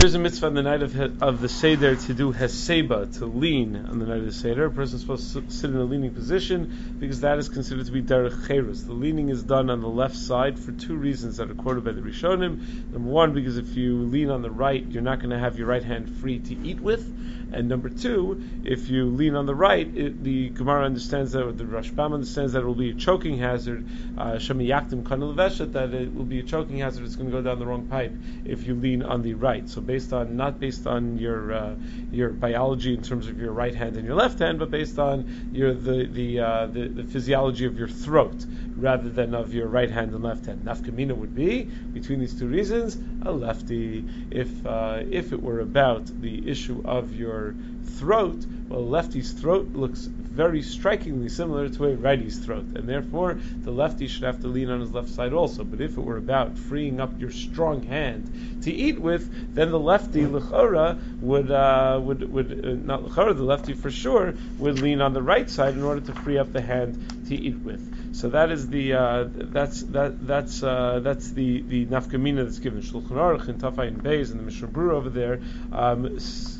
There's a mitzvah on the night of, of the Seder to do Heseba, to lean on the night of the Seder. A person is supposed to sit in a leaning position because that is considered to be Derech. The leaning is done on the left side for two reasons that are quoted by the Rishonim. Number one, because if you lean on the right, you're not going to have your right hand free to eat with. And number two, if you lean on the right, it, the Gemara understands that, or the Rashbam understands that it will be a choking hazard, uh, Shemiyaktim that it will be a choking hazard, it's going to go down the wrong pipe if you lean on the right. So based on not based on your uh, your biology in terms of your right hand and your left hand, but based on your the the, uh, the, the physiology of your throat rather than of your right hand and left hand. Nafkamina would be between these two reasons a lefty. If uh, if it were about the issue of your throat, well, lefty's throat looks very strikingly similar to a righty's throat, and therefore the lefty should have to lean on his left side also. But if it were about freeing up your strong hand to eat with, then the lefty lechora would uh, would would uh, not lechora, the lefty for sure would lean on the right side in order to free up the hand to eat with. So that is the uh, that's that that's uh, that's the the nafkamina that's given. Shulchan Aruch and Tafayin Beis and the Mishnah Berurah over there um,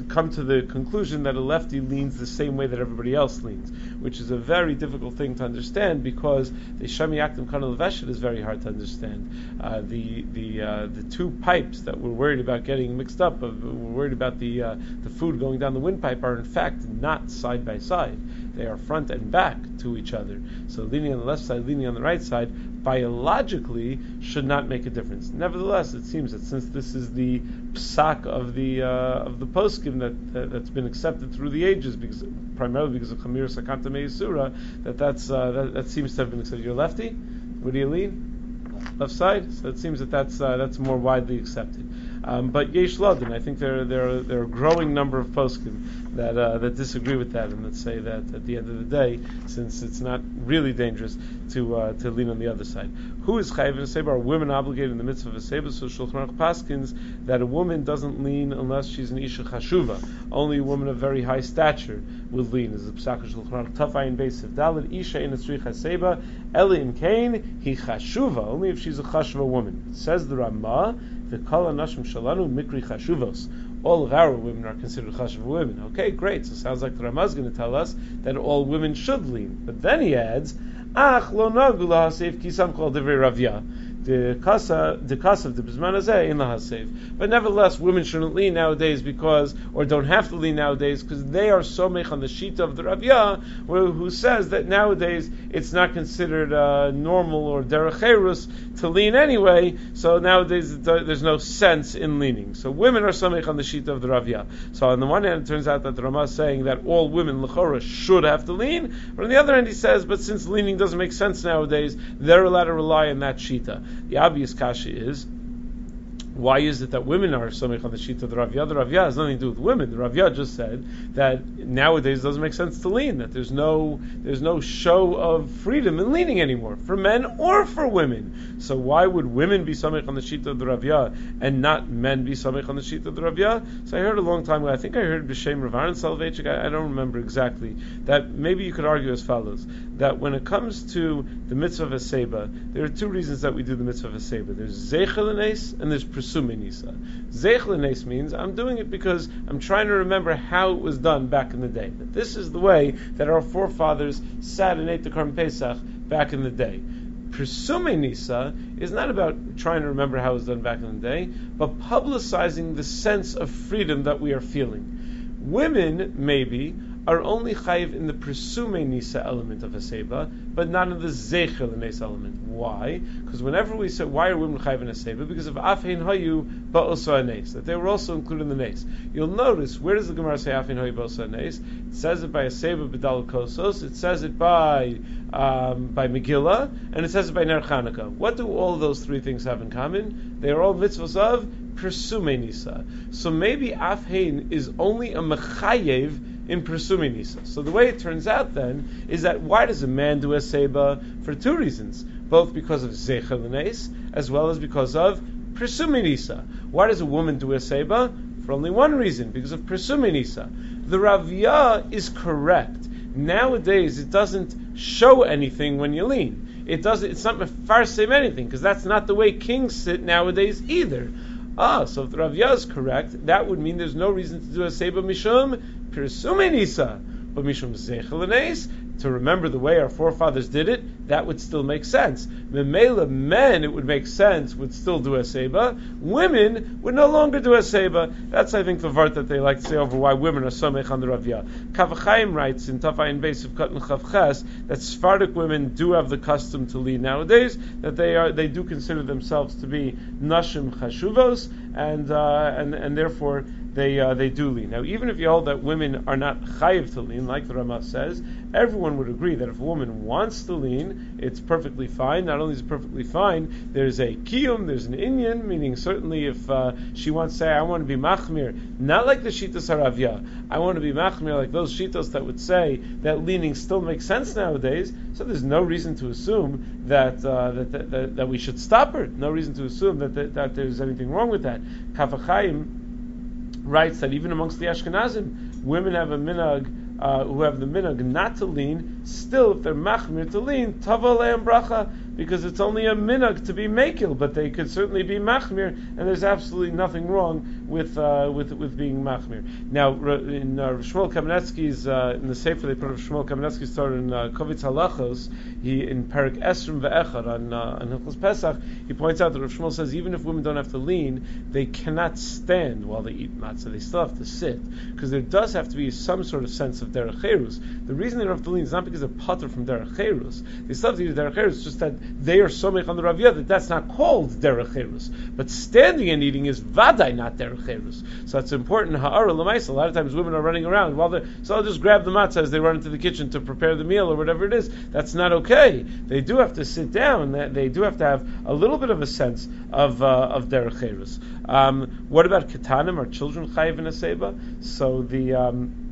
come to the conclusion that a lefty leans the same way that everybody else leans, which is a very difficult thing to understand because the Shami Akdim Kanal is very hard to understand. Uh, the the uh, the two pipes that we're worried about getting mixed up, we're worried about the uh, the food going down the windpipe, are in fact not side by side. They are front and back to each other. So leaning on the left side, leaning on the right side, biologically should not make a difference. Nevertheless, it seems that since this is the psak of the uh, of the poskim that, that has been accepted through the ages, because primarily because of Chamir Sakanta Meisura, that that's uh, that, that seems to have been accepted. You're lefty. Where do you lean? Left side. So it seems that that's uh, that's more widely accepted. Um, but Yesh Ladin, I think there there there are a growing number of poskim that uh, that disagree with that and that say that at the end of the day, since it's not really dangerous to uh, to lean on the other side. Who is chayiv in a seba? Are women obligated in the midst of a seba? So Shulchan Aruch paskins that a woman doesn't lean unless she's an isha chashuva. Only a woman of very high stature would lean. As the of Shulchan Aruch tafayin beis of isha in a tzrich haseba eli im kain he chashuva. Only if she's a chashuva woman. Says the Ramah the kala nashim shalanu mikri chashuvos. All of our women are considered chashuv women. Okay, great. So sounds like the Ramah is going to tell us that all women should lean. But then he adds, Ach lo nagu lahasef kisam kol divrei ravya the kasa the kasa of the bisman in the hasev. But nevertheless, women shouldn't lean nowadays because, or don't have to lean nowadays because they are so mech on the sheet of the Ravya, who says that nowadays it's not considered uh, normal or derecherus to lean anyway. So nowadays there's no sense in leaning. So women are so mech on the sheet of the Ravya. So on the one hand, it turns out that the Ramah is saying that all women lechora should have to lean, but on the other hand, he says, but since leaning doesn't make sense nowadays, they're allowed to rely on that shita. The obvious kasha is why is it that women are somich on the sheet of the Ravya? The Ravya has nothing to do with women. The Ravya just said that nowadays it doesn't make sense to lean. That there's no there's no show of freedom in leaning anymore for men or for women. So why would women be somich on the sheet of the Ravya and not men be somich on the sheet of the Ravya? So I heard a long time ago. I think I heard B'Shem Rav Aaron Soloveitchik. I, I don't remember exactly. That maybe you could argue as follows: that when it comes to the mitzvah of a seba, there are two reasons that we do the mitzvah of a seba. There's zeichel and there's Suminisa. Means I'm doing it because I'm trying to remember how it was done back in the day. That this is the way that our forefathers sat and ate the Karm Pesach back in the day. Pirsumei Nisa is not about trying to remember how it was done back in the day, but publicizing the sense of freedom that we are feeling. Women, maybe, are only chayiv in the pirsumei nisa element of a seba, but not in the zeichel nisa element. Why? Because whenever we say why are women chayiv in a seba, because of afhein hayu ba'osa nes, that they were also included in the nes. You'll notice where does the Gemara say afhein hayu ba'osa nes? It says it by a seba b'dal kosos. It says it by um, by Megillah, and it says it by Ner Chanukah. What do all those three things have in common? They are all mitzvahs of pirsumei nisa. So maybe afhein is only a mechayev in pirsumei Nisa. So the way it turns out then is that why does a man do a Seba? For two reasons. Both because of Zechel as well as because of pirsumei Nisa. Why does a woman do a Seba? For only one reason, because of pirsumei Nisa. The Ravya is correct. Nowadays it doesn't show anything when you lean. It doesn't, it's not mefarsim anything, because that's not the way kings sit nowadays either. Ah, so if the Ravya is correct, that would mean there's no reason to do a Seba Mishum But Mishum to remember the way our forefathers did it, that would still make sense. Memela men, it would make sense, would still do a seba. Women would no longer do a seba. That's, I think, the vart that they like to say over why women are somech on the Ravya. Kaf HaChaim writes in Tafayin Beis of Katan Chavches that Sephardic women do have the custom to lead nowadays, that they are they do consider themselves to be nashim chashuvos, and uh, and and therefore they uh, they do lean. Now, even if you hold that women are not chayiv to lean, like the Ramah says, everyone would agree that if a woman wants to lean, it's perfectly fine. Not only is it perfectly fine, there's a kiyum, there's an inyan, meaning certainly if uh, she wants to say, I want to be machmir, not like the shitas haravya, I want to be machmir like those shitas that would say that leaning still makes sense nowadays. So there's no reason to assume that uh, that, that, that, that, we should stop her. No reason to assume that, that, that there's anything wrong with that. Kaf HaChaim writes that even amongst the Ashkenazim, women have a minhag uh, who have the minhag not to lean, still if they're machmir to lean, tava bracha, because it's only a minhag to be makil, but they could certainly be machmir, and there's absolutely nothing wrong with uh, with with being machmir. Now, in uh, Shmuel Kamenetsky's uh, in the Sefer they put Shmuel Kamenetsky's story in uh, Kovetz Halachos, he in Perik Esrim Ve'echad on uh, on Hilchos Pesach, he points out that Rav Shmuel says even if women don't have to lean, they cannot stand while they eat matzah; they still have to sit because there does have to be some sort of sense of derecherus. The reason they don't have to lean is not because they're putter from derecherus; they still have to derecherus, just that they are somech on the Ravya that that's not called derecherus. But standing and eating is vaday not derecherus. So it's important. Ha'ara. A lot of times women are running around while they're so I'll just grab the matzah as they run into the kitchen to prepare the meal or whatever it is. That's not okay. They do have to sit down. They do have to have a little bit of a sense of uh, of derecherus. Um, what about katanim? Are children chayiv in a seba? So the um,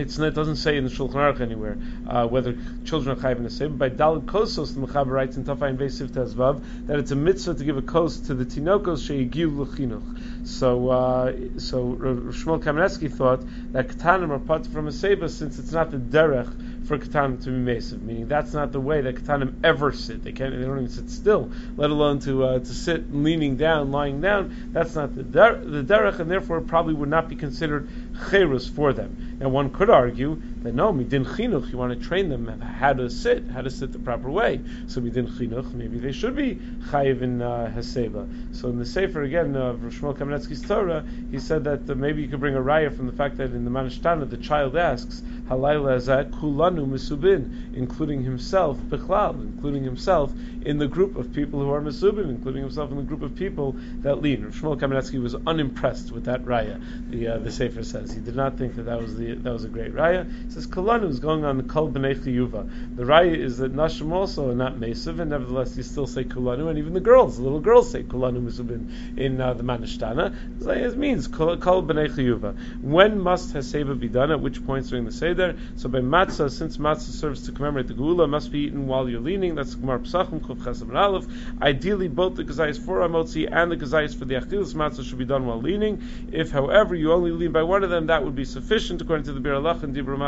it's, it doesn't say in the Shulchan Aruch anywhere uh, whether children are chayiv in the same. By Dalad Kosos, the Mechaber writes in Tafayin Beisiv Tezvav that it's a mitzvah to give a kos to the tinokos sheyigiu l'chinuch. So, uh, so Shmuel Kamenetsky thought that katanim are part from a seba since it's not the derech for katanim to be mesiv, meaning that's not the way that katanim ever sit. They can't, they don't even sit still, let alone to uh, to sit leaning down, lying down. That's not the der- the derech, and therefore probably would not be considered cherus for them. Now one could argue that no, midin chinuch, you want to train them how to sit, how to sit the proper way. So midin chinuch, maybe they should be chayiv in uh, haseba. So in the sefer again of uh, Shmuel Kamenetsky's Torah, he said that uh, maybe you could bring a raya from the fact that in the Manishtana the child asks halayla azat kulanu misubin, including himself bichlal, including himself in the group of people who are misubin, including himself in the group of people that lean. Shmuel Kamenetsky was unimpressed with that raya. The uh, the sefer says he did not think that that was the that was a great raya. He says kulanu is going on the kol b'nei chiyuva. The raya is that nashim also are not mesiv, and nevertheless you still say kulanu, and even the girls, the little girls say kulanu misubin in uh, the manishtana. It means kol b'nei chiyuva. When must haseba be done? At which points during the seder? So by matzah, since matzah serves to commemorate the geula, must be eaten while you're leaning. That's Gemara Pesachim Kuf Chesam Aleph. Ideally, both the gazayis for amotzi and the gazayis for the achilas matzah should be done while leaning. If, however, you only lean by one of them, that would be sufficient according to the Biur Halacha and Dibra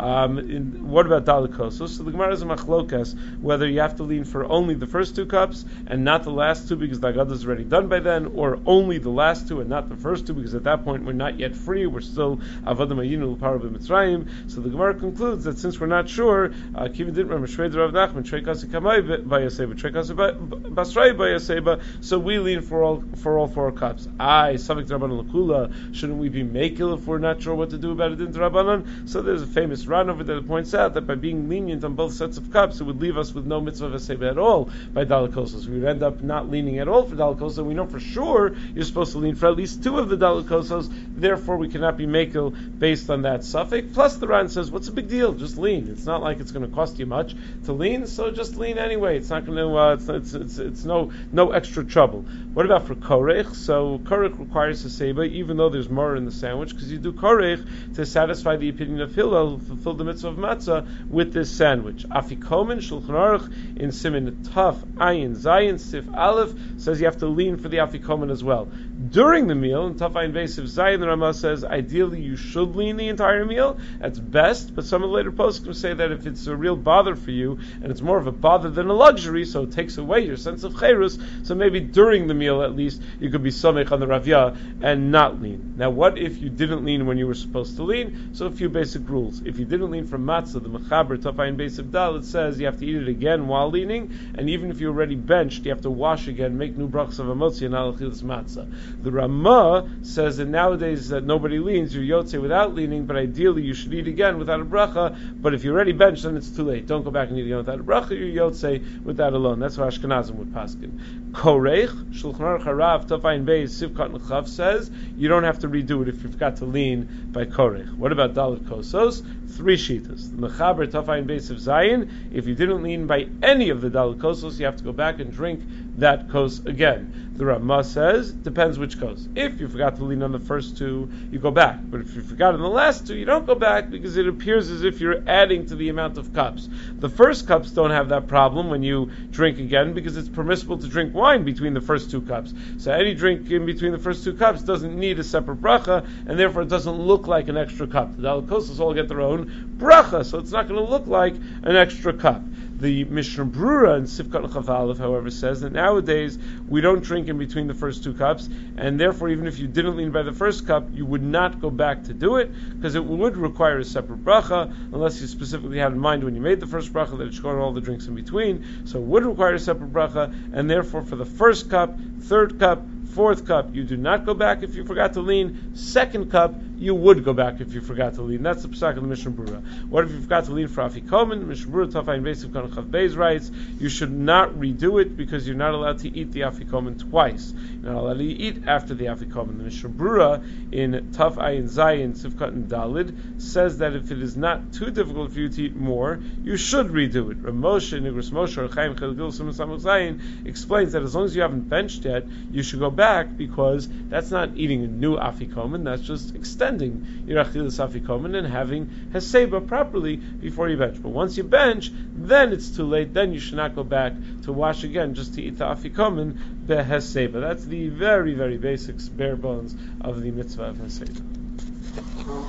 um, What about dalikosos? So the Gemara is a machlokas whether you have to lean for only the first two cups and not the last two because the agada is already done by then, or only the last two and not the first two because at that point we're not yet free. We're still avodim ayinu l'para b'mitzrayim. So the Gemara concludes that since we're not sure, uh, Kiva didn't remember Shvei Rav Nachman Treikasi Kamai Bayaseba Treikasi Basrai Bayaseba. So we lean for all for all four cups. I Savik Rabbanon Lakula. Shouldn't we be makil if we're not sure what to do about it in Rabbanon? So there's a famous run over that points out that by being lenient on both sets of cups, it would leave us with no mitzvah of at all by Dalakosas. We would end up not leaning at all for Dalakosas. We know for sure you're supposed to lean for at least two of the Dalakosas. Therefore, we cannot be makil based on that suffix. Plus, the Ran says, what's the big deal? Just lean. It's not like it's going to cost you much to lean, so just lean anyway. It's not going to. Uh, it's, it's, it's, it's, no no extra trouble. What about for korech? So korech requires a seba, even though there's more in the sandwich, because you do korech to satisfy the opinion of Hillel, fulfill the mitzvah of matzah with this sandwich. Afikomen Shulchan Aruch in Simin Taf Ayin Zayin Sif Aleph says you have to lean for the afikomen as well. during the meal, and Tafai invasive Zayin, the Rama says ideally you should lean the entire meal. That's best, but some of the later posts can say that if it's a real bother for you, and it's more of a bother than a luxury, so it takes away your sense of chayrus, so maybe during the meal at least you could be samech on the ravya and not lean. Now, what if you didn't lean when you were supposed to lean? So a few basic rules. If you didn't lean from matzah, the mechaber Tafai invasive dal, it says you have to eat it again while leaning, and even if you're already benched, you have to wash again, make new brachas of amotzi and alachilas matzah. The Ramah says that nowadays that nobody leans, you're yotze without leaning, but ideally you should eat again without a bracha. But if you're already benched, then it's too late. Don't go back and eat again without a bracha. You're yotze with that alone. That's what Ashkenazim would paskin. Korech Shulchan Aruch Harav Tafayin Beis Sivkat says you don't have to redo it if you've got to lean by Korech. What about Dalit Kosos? Three shitas. The Mechaber Tafayin base of Zayin. If you didn't lean by any of the Dalit Kosos, you have to go back and drink that kos again. The Ramah says depends which kos. If you forgot to lean on the first two, you go back. But if you forgot on the last two, you don't go back because it appears as if you're adding to the amount of cups. The first cups don't have that problem when you drink again because it's permissible to drink wine between the first two cups. So any drink in between the first two cups doesn't need a separate bracha, and therefore it doesn't look like an extra cup. The dalakosas all get their own bracha, so it's not going to look like an extra cup. The Mishnah Brura in Sifkat Chafalev, however, says that nowadays we don't drink in between the first two cups, and therefore, even if you didn't lean by the first cup, you would not go back to do it because it would require a separate bracha, unless you specifically had in mind when you made the first bracha that it should go on all the drinks in between. So it would require a separate bracha, and therefore, for the first cup, third cup, fourth cup, you do not go back if you forgot to lean. Second cup, you would go back if you forgot to lean. That's the psak of the Mishnah Brura. What if you forgot to lean for afikomen? Mishnah Brura Tafayin Basic Chav Beis writes, you should not redo it because you're not allowed to eat the afikomen twice. You're not allowed to eat after the afikomen. The Mishnah Brura in Taf Ayin Zayin Sivkat and Dalid says that if it is not too difficult for you to eat more, you should redo it. Ramoshe Nigris Moshe or Chaim Chilgil Zayin explains that as long as you haven't benched yet, you should go back because that's not eating a new afikomen. That's just extending your achilas afikomen and having heseba properly before you bench. But once you bench, then it's too late. Then you should not go back to wash again just to eat the afikomen beheseba. That's the very very basics, bare bones of the mitzvah of heseba.